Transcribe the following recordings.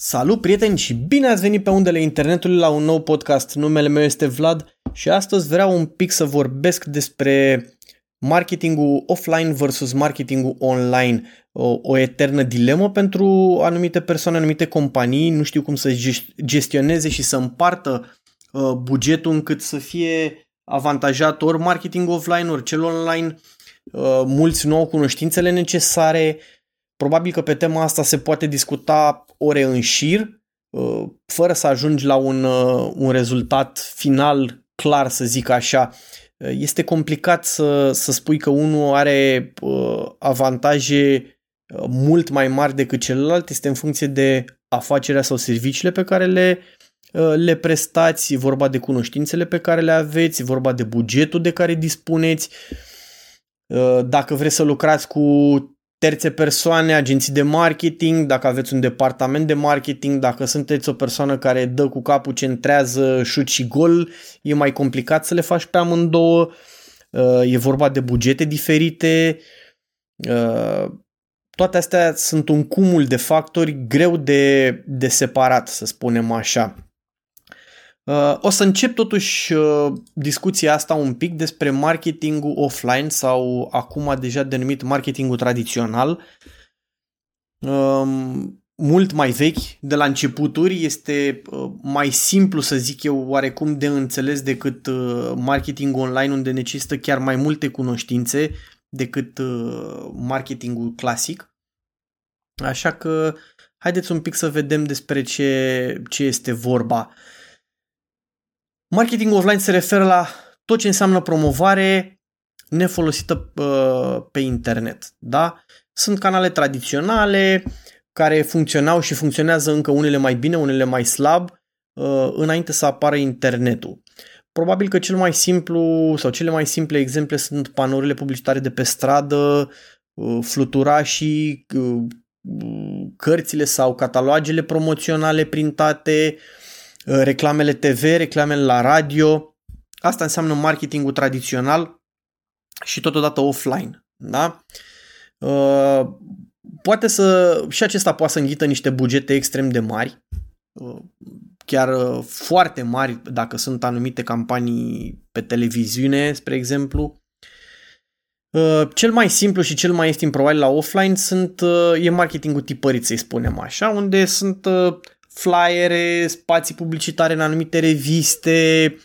Salut prieteni și bine ați venit pe undele internetului la un nou podcast. Numele meu este Vlad și astăzi vreau un pic să vorbesc despre marketingul offline versus marketingul online. O, o eternă dilemă pentru anumite persoane, anumite companii, nu știu cum să gestioneze și să împartă uh, bugetul încât să fie avantajat ori marketing offline, ori cel online. Uh, mulți nu au cunoștințele necesare, Probabil că pe tema asta se poate discuta ore în șir, uh, fără să ajungi la un, uh, un rezultat final clar, să zic așa. Uh, este complicat să, să spui că unul are avantaje mult mai mari decât celălalt, este în funcție de afacerea sau serviciile pe care le, le prestați, e vorba de cunoștințele pe care le aveți, e vorba de bugetul de care dispuneți. Dacă vreți să lucrați cu terțe persoane, agenții de marketing, dacă aveți un departament de marketing, dacă sunteți o persoană care dă cu capul, centrează șut și gol, e mai complicat să le faci pe amândouă, uh, e vorba de bugete diferite, uh, toate astea sunt un cumul de factori greu de, de separat, să spunem așa. Uh, o să încep totuși uh, discuția asta un pic despre marketingul offline sau acum deja denumit marketingul tradițional. Um, mult mai vechi, de la începuturi, este uh, mai simplu să zic eu oarecum de înțeles decât marketingul online unde necesită chiar mai multe cunoștințe decât marketingul clasic. Așa că haideți un pic să vedem despre ce, ce este vorba. Uh, Marketing offline se referă la tot ce înseamnă promovare nefolosită uh, pe internet. Da? Sunt canale tradiționale care funcționau și funcționează încă unele mai bine, unele mai slab, uh, înainte să apară internetul. Probabil că cel mai simplu sau cele mai simple exemple sunt panourile publicitare de pe stradă, uh, fluturașii, cărțile sau catalogele promoționale printate, Uh, reclamele TV, reclamele la radio. Asta înseamnă marketingul tradițional și totodată offline. Da? Uh, poate să, și acesta poate să înghită niște bugete extrem de mari, uh, chiar foarte mari dacă sunt anumite campanii pe televiziune, spre exemplu. Cel mai simplu și cel mai ieftin probabil la offline sunt, e marketingul tipărit, să-i spunem așa, unde sunt flyere, spații publicitare în anumite reviste,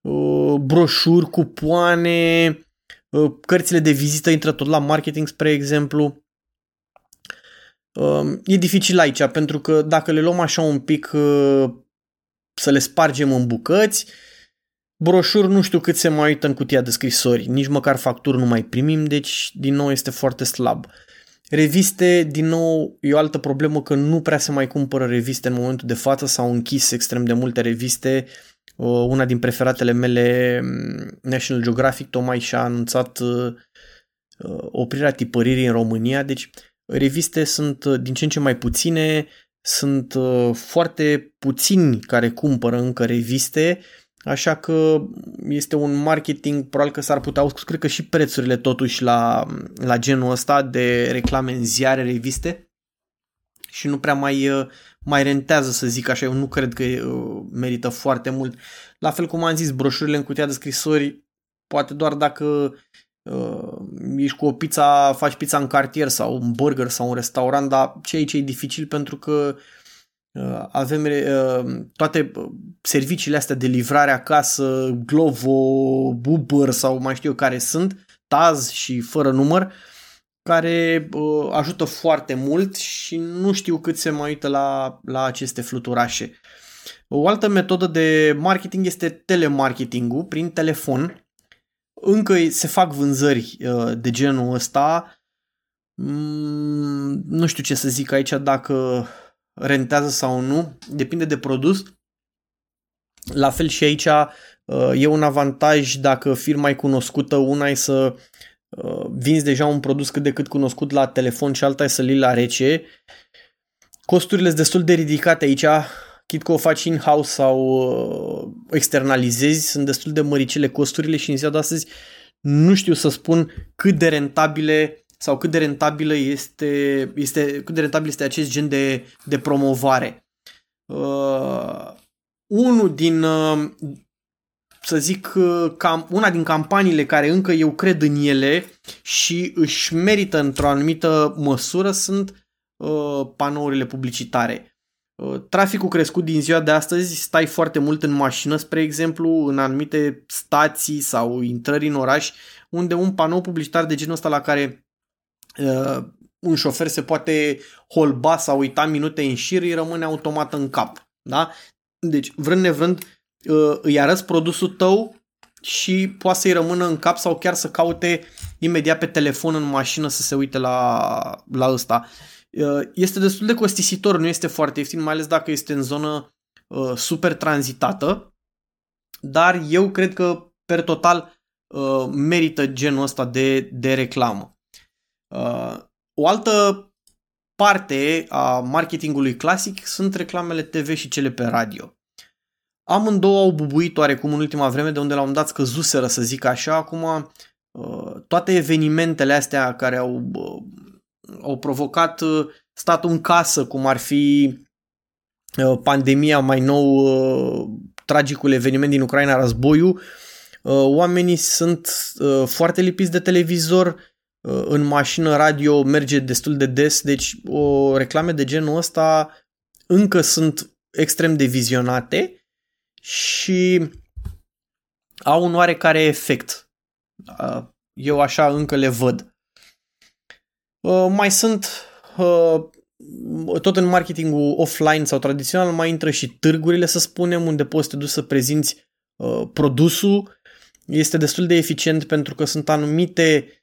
uh, broșuri, cupoane, uh, cărțile de vizită intră tot la marketing, spre exemplu. Um, e dificil aici, pentru că dacă le luăm așa un pic uh, să le spargem în bucăți, broșuri nu știu cât se mai uită în cutia de scrisori, nici măcar facturi nu mai primim, deci din nou este foarte slab. Reviste, din nou, e o altă problemă că nu prea se mai cumpără reviste în momentul de față, s-au închis extrem de multe reviste. Una din preferatele mele, mm, National Geographic, tocmai și-a anunțat uh, uh, oprirea tipăririi în România, deci reviste sunt uh, din ce în ce mai puține, sunt foarte puțini care cumpără încă reviste Așa că este un marketing, probabil că s-ar putea, cred că și prețurile totuși la, la genul ăsta de reclame în ziare, reviste și nu prea mai, uh, mai rentează să zic așa, eu nu cred că uh, merită foarte mult. La fel cum am zis, broșurile în cutia de scrisori, poate doar dacă uh, ești cu o pizza, faci pizza în cartier sau un burger sau un restaurant, dar ce aici e dificil pentru că uh, Uh, avem uh, toate uh, serviciile astea de livrare acasă, Glovo, Uber sau mai știu eu care sunt, Taz și fără număr, care ajută foarte mult și nu știu cât se mai uită la, la aceste fluturașe. O altă metodă de marketing este telemarketingul prin telefon. Încă se fac vânzări de genul ăsta. Mm, nu știu ce să zic aici dacă rentează sau nu, depinde de produs. La fel și aici uh, e un avantaj dacă firma e cunoscută, una e să uh, vinzi deja un produs cât de cât cunoscut la telefon și alta e să-l la rece. Costurile sunt destul de ridicate aici, chit că o faci in-house sau uh, externalizezi, sunt destul de măricele costurile și în ziua de astăzi nu știu să spun cât de rentabile sau cât de rentabilă este, este, cât de rentabil este acest gen de, de promovare. uh, unul din, uh, să zic, uh, cam, una din campaniile care încă eu cred în ele și își merită într-o anumită măsură sunt uh, panourile publicitare. Uh, traficul crescut din ziua de astăzi, stai foarte mult în mașină, spre exemplu, în anumite stații sau intrări în oraș, unde un panou publicitar de genul ăsta la care uh, un șofer se poate holba sau uita minute în șir, îi rămâne automat în cap. Da? Deci, vrând nevrând, uh, îi arăți produsul tău și poate să-i rămână în cap sau chiar să caute imediat pe telefon în mașină să se uite la, la ăsta. Uh, este destul de costisitor, nu este foarte ieftin, mai ales dacă este în zonă uh, super tranzitată, dar eu cred că per total merită genul ăsta de, de reclamă. O altă parte a marketingului clasic sunt reclamele TV și cele pe radio. Amândouă au bubuit oarecum în ultima vreme, de unde la un dat scăzuseră, să zic așa. Acum, uh, toate evenimentele astea care au, uh, au provocat uh, statul în casă, cum ar fi pandemia, mai nou tragicul eveniment din Ucraina, războiul, oamenii sunt foarte lipiți de televizor, în mașină radio merge destul de des, deci o reclame de genul ăsta încă sunt extrem de vizionate și au un oarecare efect. Eu așa încă le văd. Mai sunt tot în marketingul offline sau tradițional mai intră și târgurile, să spunem, unde poți să te duci să prezinți produsul. Este destul de eficient pentru că sunt anumite Uh,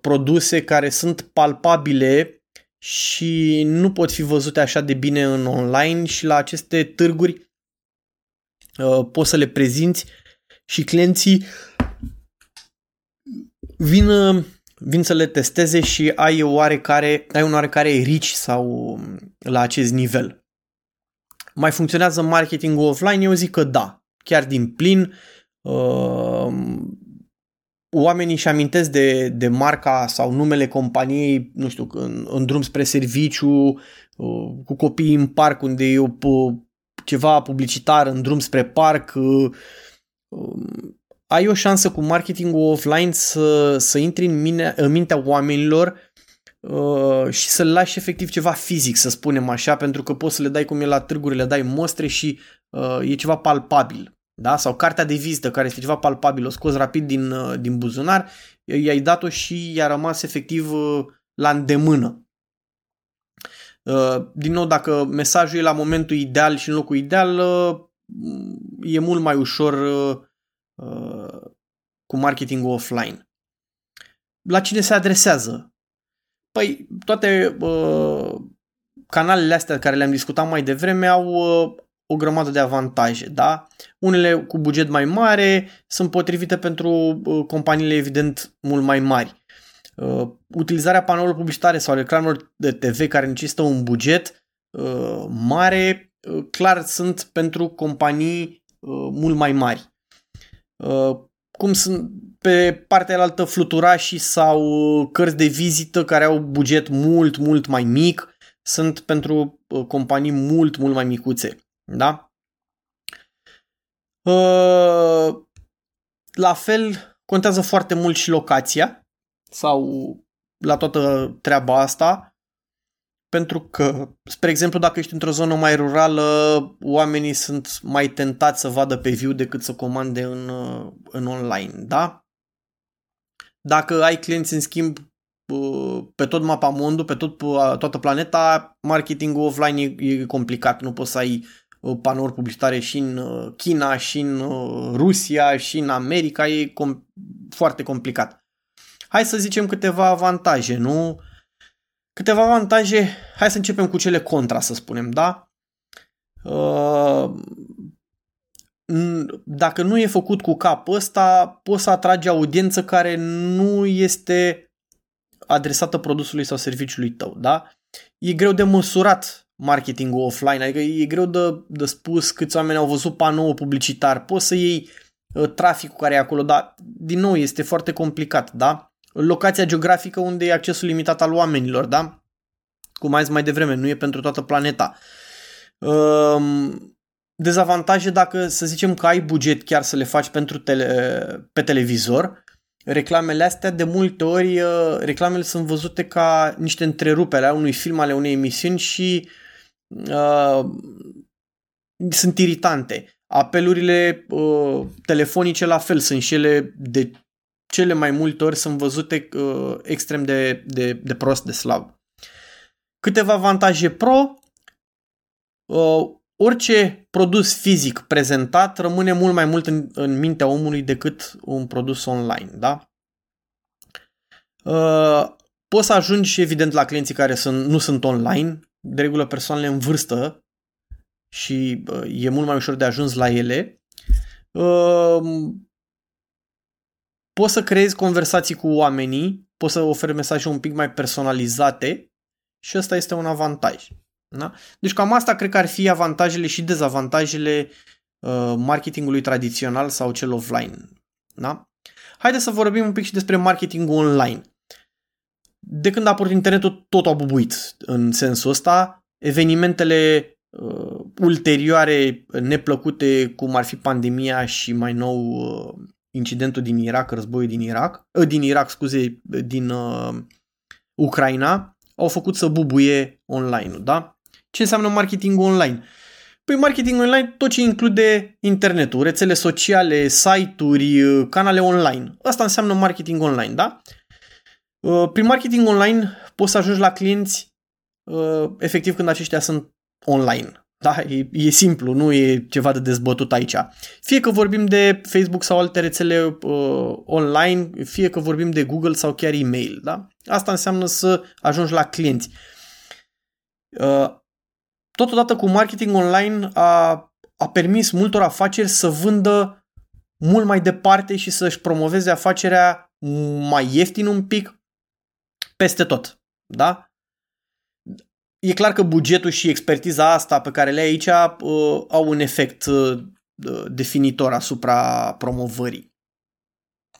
produse care sunt palpabile și nu pot fi văzute așa de bine în online și la aceste târguri uh, poți să le prezinți și clienții vin, uh, vin să le testeze și ai, oarecare, ai un oarecare rici sau la acest nivel. Mai funcționează marketingul offline? Eu zic că da, chiar din plin oamenii își amintesc de, de marca sau numele companiei, nu știu, în, în drum spre serviciu, uh, cu copiii în parc unde e o, ceva publicitar în drum spre parc. Uh, um, ai o șansă cu marketingul offline să, să intri în, mine, în mintea oamenilor uh, și să le lași efectiv ceva fizic, să spunem așa, pentru că poți să le dai cum e la târguri, le dai mostre și uh, e ceva palpabil da? sau cartea de vizită care este ceva palpabil, o scos rapid din, uh, din buzunar, i-ai dat-o și i-a rămas efectiv uh, la îndemână. Uh, din nou, dacă mesajul e la momentul ideal și în locul ideal, e mult mai ușor cu marketingul offline. La cine se adresează? Păi, toate canalele astea care le-am discutat mai devreme au, o grămadă de avantaje, da? Unele cu buget mai mare sunt potrivite pentru uh, companiile evident mult mai mari. Uh, utilizarea panourilor publicitare sau reclamelor de TV care necesită un buget uh, mare, uh, clar sunt pentru companii uh, mult mai mari. Uh, cum sunt pe partea altă fluturașii sau uh, cărți de vizită care au buget mult, mult mai mic, sunt pentru uh, companii mult, mult mai micuțe. Da? Uh, la fel, contează foarte mult și locația sau la toată treaba asta, pentru că, spre exemplu, dacă ești într-o zonă mai rurală, oamenii sunt mai tentați să vadă pe viu decât să comande în, în online, da? Dacă ai clienți, în schimb, uh, pe tot mapa mondul, pe tot, toată planeta, marketingul offline e, e complicat, nu poți să ai Uh, panouri publicitare și în uh, China, și în uh, Rusia, și în America, e com- foarte complicat. Hai să zicem câteva avantaje, nu? Câteva avantaje, hai să începem cu cele contra, să spunem, da? Dacă nu e făcut cu cap ăsta, poți să atragi audiență care nu este adresată produsului sau serviciului tău, da? E greu de măsurat marketingul offline, adică e greu de, de spus câți oameni au văzut panou publicitar, poți să iei uh, traficul care e acolo, dar din nou este foarte complicat, da? Locația geografică unde e accesul limitat al oamenilor, da? Cum ai zis mai devreme, nu e pentru toată planeta. Um, dezavantaje dacă, să zicem că ai buget chiar să le faci pentru tele, pe televizor, reclamele astea de multe ori, uh, reclamele sunt văzute ca niște întrerupere a unui film, ale unei emisiuni și uh, sunt iritante. Apelurile uh, telefonice la fel sunt și ele de cele mai multe ori sunt văzute uh, extrem de, de, de prost, de slab. Câteva avantaje pro, uh, orice produs fizic prezentat rămâne mult mai mult în, în mintea omului decât un produs online, da? Uh, poți să ajungi evident la clienții care sunt, nu sunt online, de regulă persoanele în vârstă și uh, e mult mai ușor de ajuns la ele. Uh, poți să creezi conversații cu oamenii, poți să oferi mesaje un pic mai personalizate și ăsta este un avantaj. Da? Deci cam asta cred că ar fi avantajele și dezavantajele uh, marketingului tradițional sau cel offline. Da? Haideți să vorbim un pic și despre marketing online. De când a apărut internetul, tot a bubuit în sensul ăsta. Evenimentele uh, ulterioare neplăcute, cum ar fi pandemia și mai nou uh, incidentul din Irak, războiul din Irak, uh, din Irak, scuze, din uh, Ucraina, au făcut să bubuie online-ul, da? Ce înseamnă marketing online? Păi marketing online tot ce include internetul, rețele sociale, site-uri, uh, canale online. Asta înseamnă marketing online, da? Uh, prin marketing online poți să ajungi la clienți uh, efectiv când aceștia sunt online. Da? E, e simplu, nu e ceva de dezbătut aici. Fie că vorbim de Facebook sau alte rețele uh, online, fie că vorbim de Google sau chiar e-mail. Da? Asta înseamnă să ajungi la clienți. Uh, Totodată cu marketing online a, a permis multor afaceri să vândă mult mai departe și să-și promoveze afacerea mai ieftin un pic peste tot. Da? E clar că bugetul și expertiza asta pe care le ai aici uh, au un efect uh, definitor asupra promovării.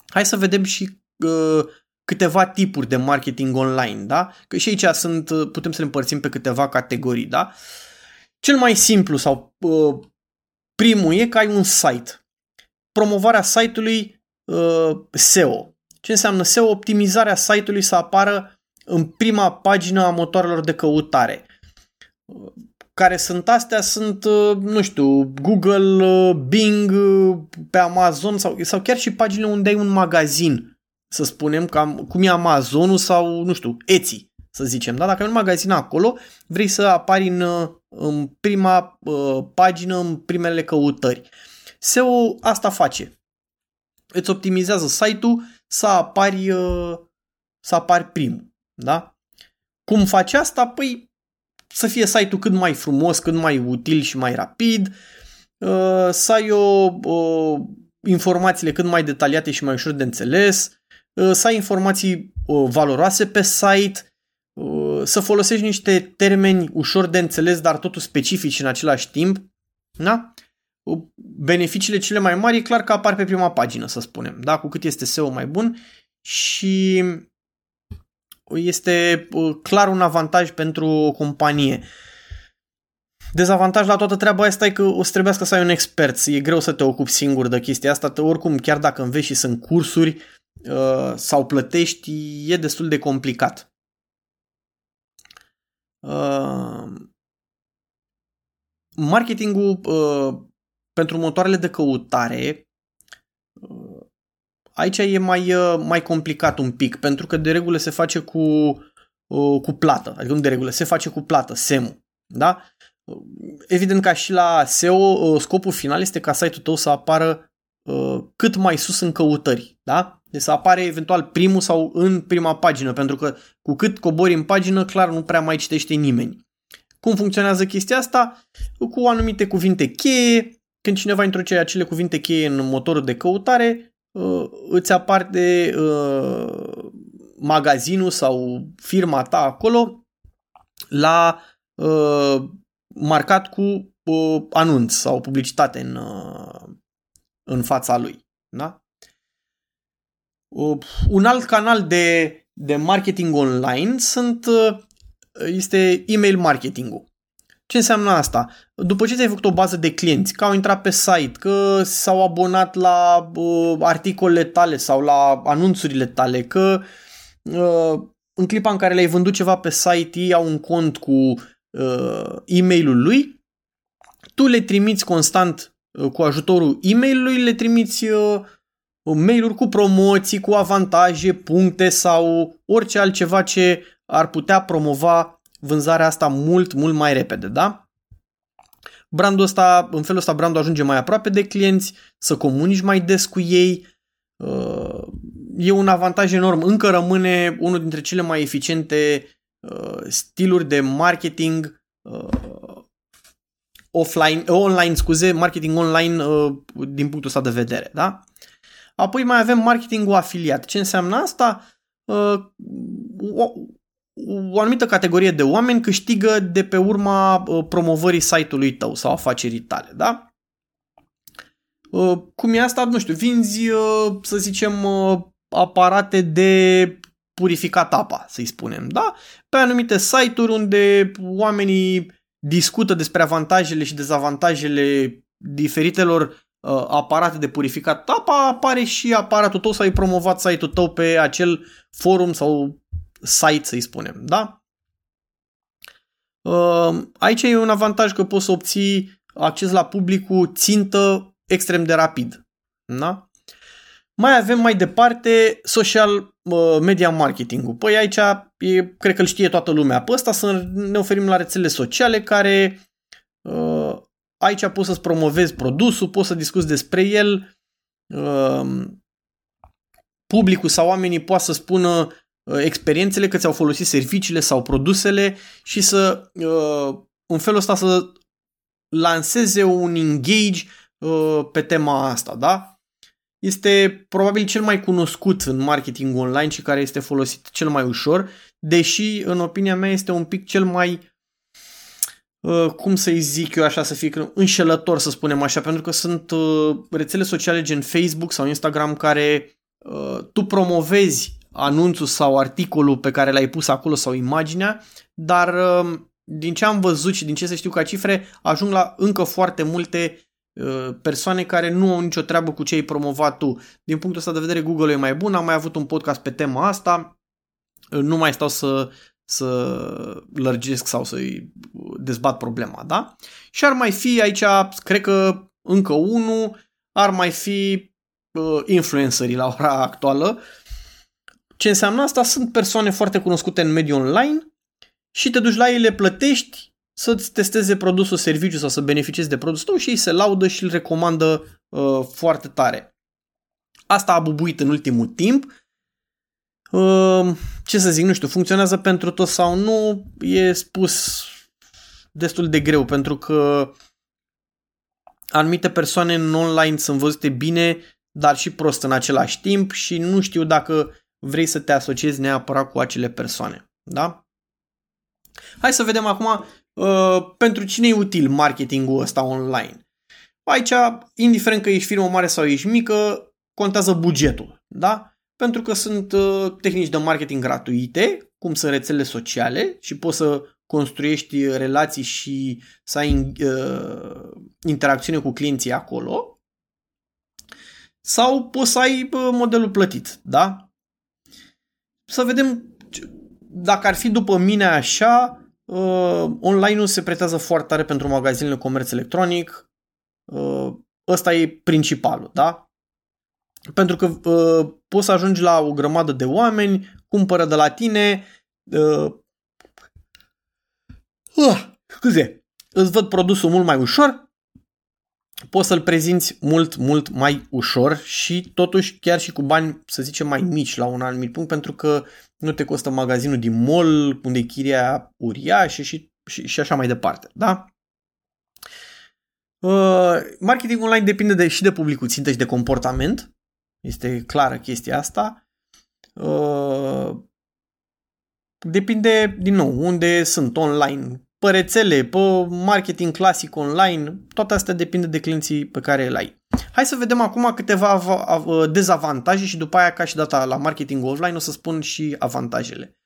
Hai să vedem și uh, câteva tipuri de marketing online, da? Că și aici sunt, uh, putem să le împărțim pe câteva categorii, da? Uh, cel mai simplu sau uh, primul e că ai un site. Promovarea site-ului uh, SEO. Ce înseamnă SEO? Optimizarea site-ului să apară în prima pagină a motoarelor de căutare. Care sunt astea? Sunt, uh, nu știu, Google, uh, Bing, uh, pe Amazon sau, sau chiar și paginile unde ai un magazin, să spunem, cam, cum e Amazonul sau, nu știu, Etsy să zicem. Da? Dacă ai un magazin acolo, vrei să apari în, în prima uh, pagină, în primele căutări. SEO asta face. Îți optimizează site-ul să apari, uh, să apari primul. Da? Cum faci asta? Păi să fie site-ul cât mai frumos, cât mai util și mai rapid, uh, să ai o, uh, informațiile cât mai detaliate și mai ușor de înțeles, uh, să ai informații uh, valoroase pe site, Uh, să folosești niște termeni ușor de înțeles, dar totul specifici în același timp. Da? Uh, beneficiile cele mai mari e clar că apar pe prima pagină, să spunem. Da? Cu cât este SEO mai bun și este uh, clar un avantaj pentru o companie. Dezavantaj la toată treaba asta e că o să trebuiască să ai un expert. E greu să te ocupi singur de chestia asta. Oricum, chiar dacă înveți și sunt cursuri uh, sau plătești, e destul de complicat. Uh, marketingul uh, pentru motoarele de căutare uh, aici e mai, uh, mai complicat un pic, pentru că de regulă se face cu, uh, cu plată, adică nu de regulă, se face cu plată, SEM. Da? Evident ca și la SEO, uh, scopul final este ca site-ul tău să apară uh, cât mai sus în căutări. Da? Deci să apare eventual primul sau în prima pagină, pentru că cu cât cobori în pagină, clar nu prea mai citește nimeni. Cum funcționează chestia asta? Cu anumite cuvinte cheie, când cineva introduce acele cuvinte cheie în motorul de căutare, uh, îți apare uh, magazinul sau firma ta acolo la uh, marcat cu anunț sau publicitate în, în fața lui. Da? Uh, un alt canal de, de marketing online sunt, uh, este email marketingul. Ce înseamnă asta? După ce ți-ai făcut o bază de clienți, că au intrat pe site, că s-au abonat la uh, articolele tale sau la anunțurile tale, că uh, în clipa în care le-ai vândut ceva pe site, ei au un cont cu uh, e-mailul lui, tu le trimiți constant uh, cu ajutorul e-mailului, le trimiți uh, mail-uri cu promoții, cu avantaje, puncte sau orice altceva ce ar putea promova vânzarea asta mult, mult mai repede, da? Brandul ăsta, în felul ăsta brandul ajunge mai aproape de clienți, să comunici mai des cu ei, uh, e un avantaj enorm. Încă rămâne unul dintre cele mai eficiente uh, stiluri de marketing uh, offline, online, scuze, marketing online din punctul ăsta de vedere, da? Apoi mai avem marketingul afiliat. Ce înseamnă asta? O anumită categorie de oameni câștigă de pe urma uh, promovării site-ului tău sau afacerii tale, da? Uh, cum e asta? Nu știu, vinzi, uh, să zicem, aparate de purificat apa, să-i spunem, da? Pe anumite site-uri unde oamenii discută despre avantajele și dezavantajele diferitelor aparate de purificat apa, apare și aparatul tău sau ai promovat site-ul tău pe acel forum sau site, să-i spunem, da? Ehm, aici e un avantaj că poți să obții acces la publicul țintă extrem de rapid. Da? Mai avem mai departe social media marketing Păi aici e, cred că îl știe toată lumea pe ăsta, să ne oferim la rețele sociale care uh, aici poți să-ți promovezi produsul, poți să discuți despre el, uh, publicul sau oamenii poate să spună Uh, experiențele, că ți-au folosit serviciile sau produsele și să, uh, în felul ăsta, să lanseze un engage uh, pe tema asta, da? Este probabil cel mai cunoscut în marketing online și care este folosit cel mai ușor, deși, în opinia mea, este un pic cel mai cum să-i zic eu așa să fie înșelător să spunem așa, pentru că sunt rețele sociale gen Facebook sau Instagram care tu promovezi anunțul sau articolul pe care l-ai pus acolo sau imaginea, dar um, din ce am văzut și din ce să știu ca cifre, ajung la încă foarte multe uh, persoane care nu au nicio treabă cu ce ai promovat tu. Din punctul ăsta de vedere, Google e mai bun, am mai avut un podcast pe tema asta, uh, nu mai stau să, să lărgesc sau să-i dezbat problema, da? Și ar mai fi aici, cred că încă unul, ar mai fi uh, influencerii la ora actuală, ce înseamnă asta? Sunt persoane foarte cunoscute în mediul online și te duci la ei, le plătești să-ți testeze produsul, serviciu sau să beneficiezi de produsul tău și ei se laudă și îl recomandă uh, foarte tare. Asta a bubuit în ultimul timp. Uh, ce să zic, nu știu, funcționează pentru tot sau nu, e spus destul de greu pentru că anumite persoane în online sunt văzute bine, dar și prost în același timp și nu știu dacă vrei să te asociezi neapărat cu acele persoane. Da? Hai să vedem acum uh, pentru cine e util marketingul ăsta online. Aici, indiferent că ești firmă mare sau ești mică, contează bugetul. Da? Pentru că sunt uh, tehnici de marketing gratuite, cum sunt rețele sociale și poți să construiești relații și să ai uh, interacțiune cu clienții acolo. Sau poți să ai uh, modelul plătit, da? Să vedem dacă ar fi după mine așa, uh, online-ul se pretează foarte tare pentru magazinele comerț electronic. Uh, ăsta e principalul, da? Pentru că uh, poți să ajungi la o grămadă de oameni, cumpără de la tine, uh, uh, scuze, îți văd produsul mult mai ușor poți să-l prezinți mult, mult mai ușor și totuși chiar și cu bani, să zicem, mai mici la un anumit punct, pentru că nu te costă magazinul din mall, unde e chiria uriașă și, și, și așa mai departe, da? Uh, marketing online depinde de, și de publicul țintă și de comportament. Este clară chestia asta. Uh, depinde, din nou, unde sunt online, pe rețele, pe marketing clasic online, toate astea depinde de clienții pe care îl ai. Hai să vedem acum câteva dezavantaje și după aia, ca și data la marketing offline, o să spun și avantajele.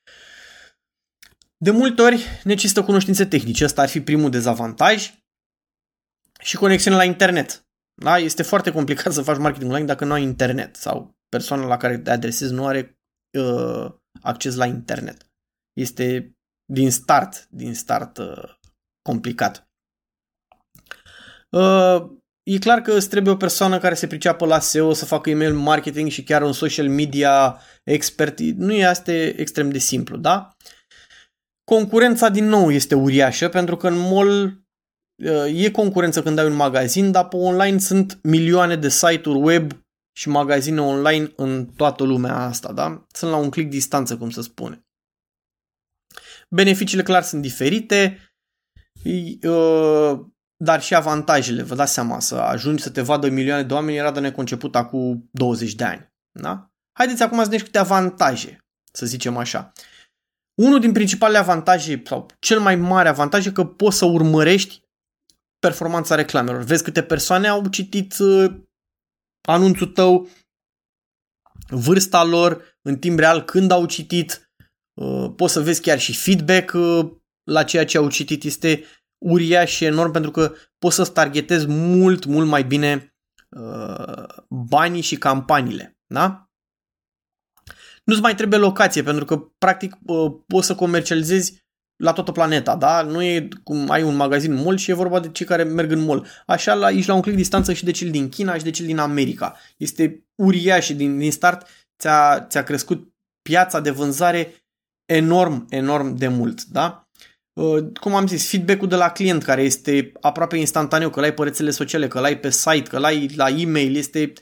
De multe ori necesită cunoștințe tehnice, ăsta ar fi primul dezavantaj și conexiune la internet. Da? Este foarte complicat să faci marketing online dacă nu ai internet sau persoana la care te adresezi nu are uh, acces la internet. Este din start, din start uh, complicat. Uh, e clar că îți trebuie o persoană care se priceapă la SEO, să facă email marketing și chiar un social media expert. Nu e asta extrem de simplu, da? Concurența din nou este uriașă pentru că în mall uh, e concurență când ai un magazin, dar pe online sunt milioane de site-uri web și magazine online în toată lumea asta, da? Sunt la un click distanță, cum se spune. Beneficiile clar sunt diferite, uh, dar și avantajele, vă dați seama, să ajungi să te vadă milioane de oameni era de neconceput acum 20 de ani. Da? Haideți acum să ne câte avantaje, să zicem așa. Unul din principalele avantaje, sau cel mai mare avantaj, e că poți să urmărești performanța reclamelor. Vezi câte persoane au citit uh, anunțul tău, vârsta lor, în timp real, când au citit, uh, poți să vezi chiar și feedback uh, la ceea ce au citit. Este uriaș și enorm pentru că poți să-ți targetezi mult, mult mai bine uh, banii și campaniile. Da? Nu-ți mai trebuie locație pentru că practic uh, poți să comercializezi la toată planeta, da? Nu e cum ai un magazin mall și e vorba de cei care merg în mall. Așa la, ești la un click distanță și de cel din China și de cel din America. Este uriaș și din, din start ți-a, ți-a crescut piața de vânzare enorm, enorm de mult, da? Uh, cum am zis, feedback-ul de la client care este aproape instantaneu, că l-ai pe rețele sociale, că l-ai pe site, că l-ai la e-mail, este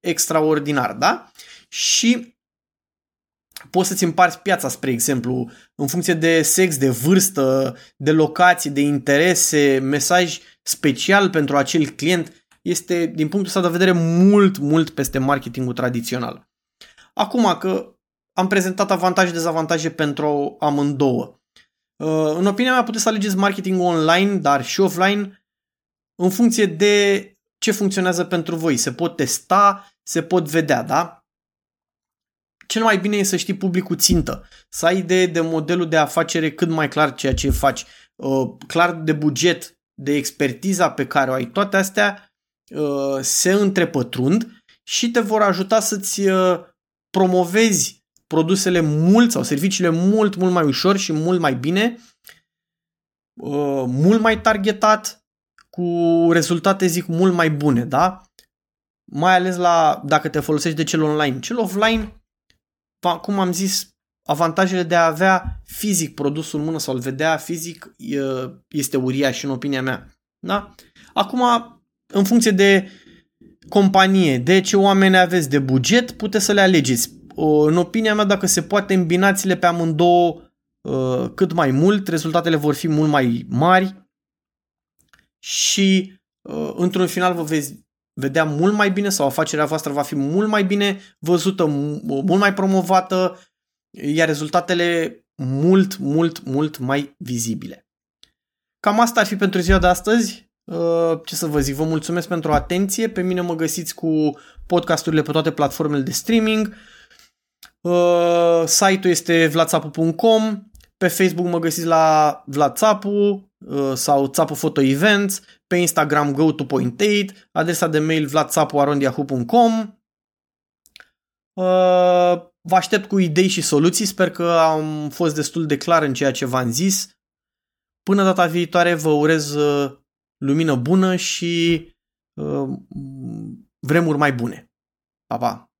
extraordinar, da? Și poți să-ți împarți piața, spre exemplu, în funcție de sex, de vârstă, de locații, de interese, mesaj special pentru acel client, este, din punctul ăsta de vedere, mult, mult peste marketingul tradițional. Acum că am prezentat avantaje și dezavantaje pentru amândouă. Uh, în opinia mea puteți să alegeți marketing online, dar și offline, în funcție de ce funcționează pentru voi. Se pot testa, se pot vedea, da? Cel mai bine e să știi publicul țintă, să ai idee de modelul de afacere cât mai clar ceea ce faci, uh, clar de buget, de expertiza pe care o ai. Toate astea uh, se întrepătrund și te vor ajuta să-ți promovezi produsele mult sau serviciile mult, mult mai ușor și mult mai bine, uh, mult mai targetat, cu rezultate, zic, mult mai bune, da? Mai ales la, dacă te folosești de cel online. Cel offline, cum am zis, avantajele de a avea fizic produsul în mână sau îl vedea fizic este uriaș în opinia mea. Da? Acum, în funcție de companie, de ce oameni aveți de buget, puteți să le alegeți în opinia mea, dacă se poate îmbinați-le pe amândouă uh, cât mai mult, rezultatele vor fi mult mai mari și uh, într-un final vă veți vedea mult mai bine sau afacerea voastră va fi mult mai bine văzută, mult mai promovată, iar rezultatele mult, mult, mult mai vizibile. Cam asta ar fi pentru ziua de astăzi. Uh, ce să vă zic, vă mulțumesc pentru atenție. Pe mine mă găsiți cu podcasturile pe toate platformele de streaming. Uh, site-ul este vlatsapu.com, pe Facebook mă găsiți la Vlatsapu uh, sau Țapu Photo Events, pe Instagram go to point 8, adresa de mail vlatsapu.yahoo.com uh, Vă aștept cu idei și soluții, sper că am fost destul de clar în ceea ce v-am zis. Până data viitoare vă urez uh, lumină bună și uh, vremuri mai bune. Pa, pa!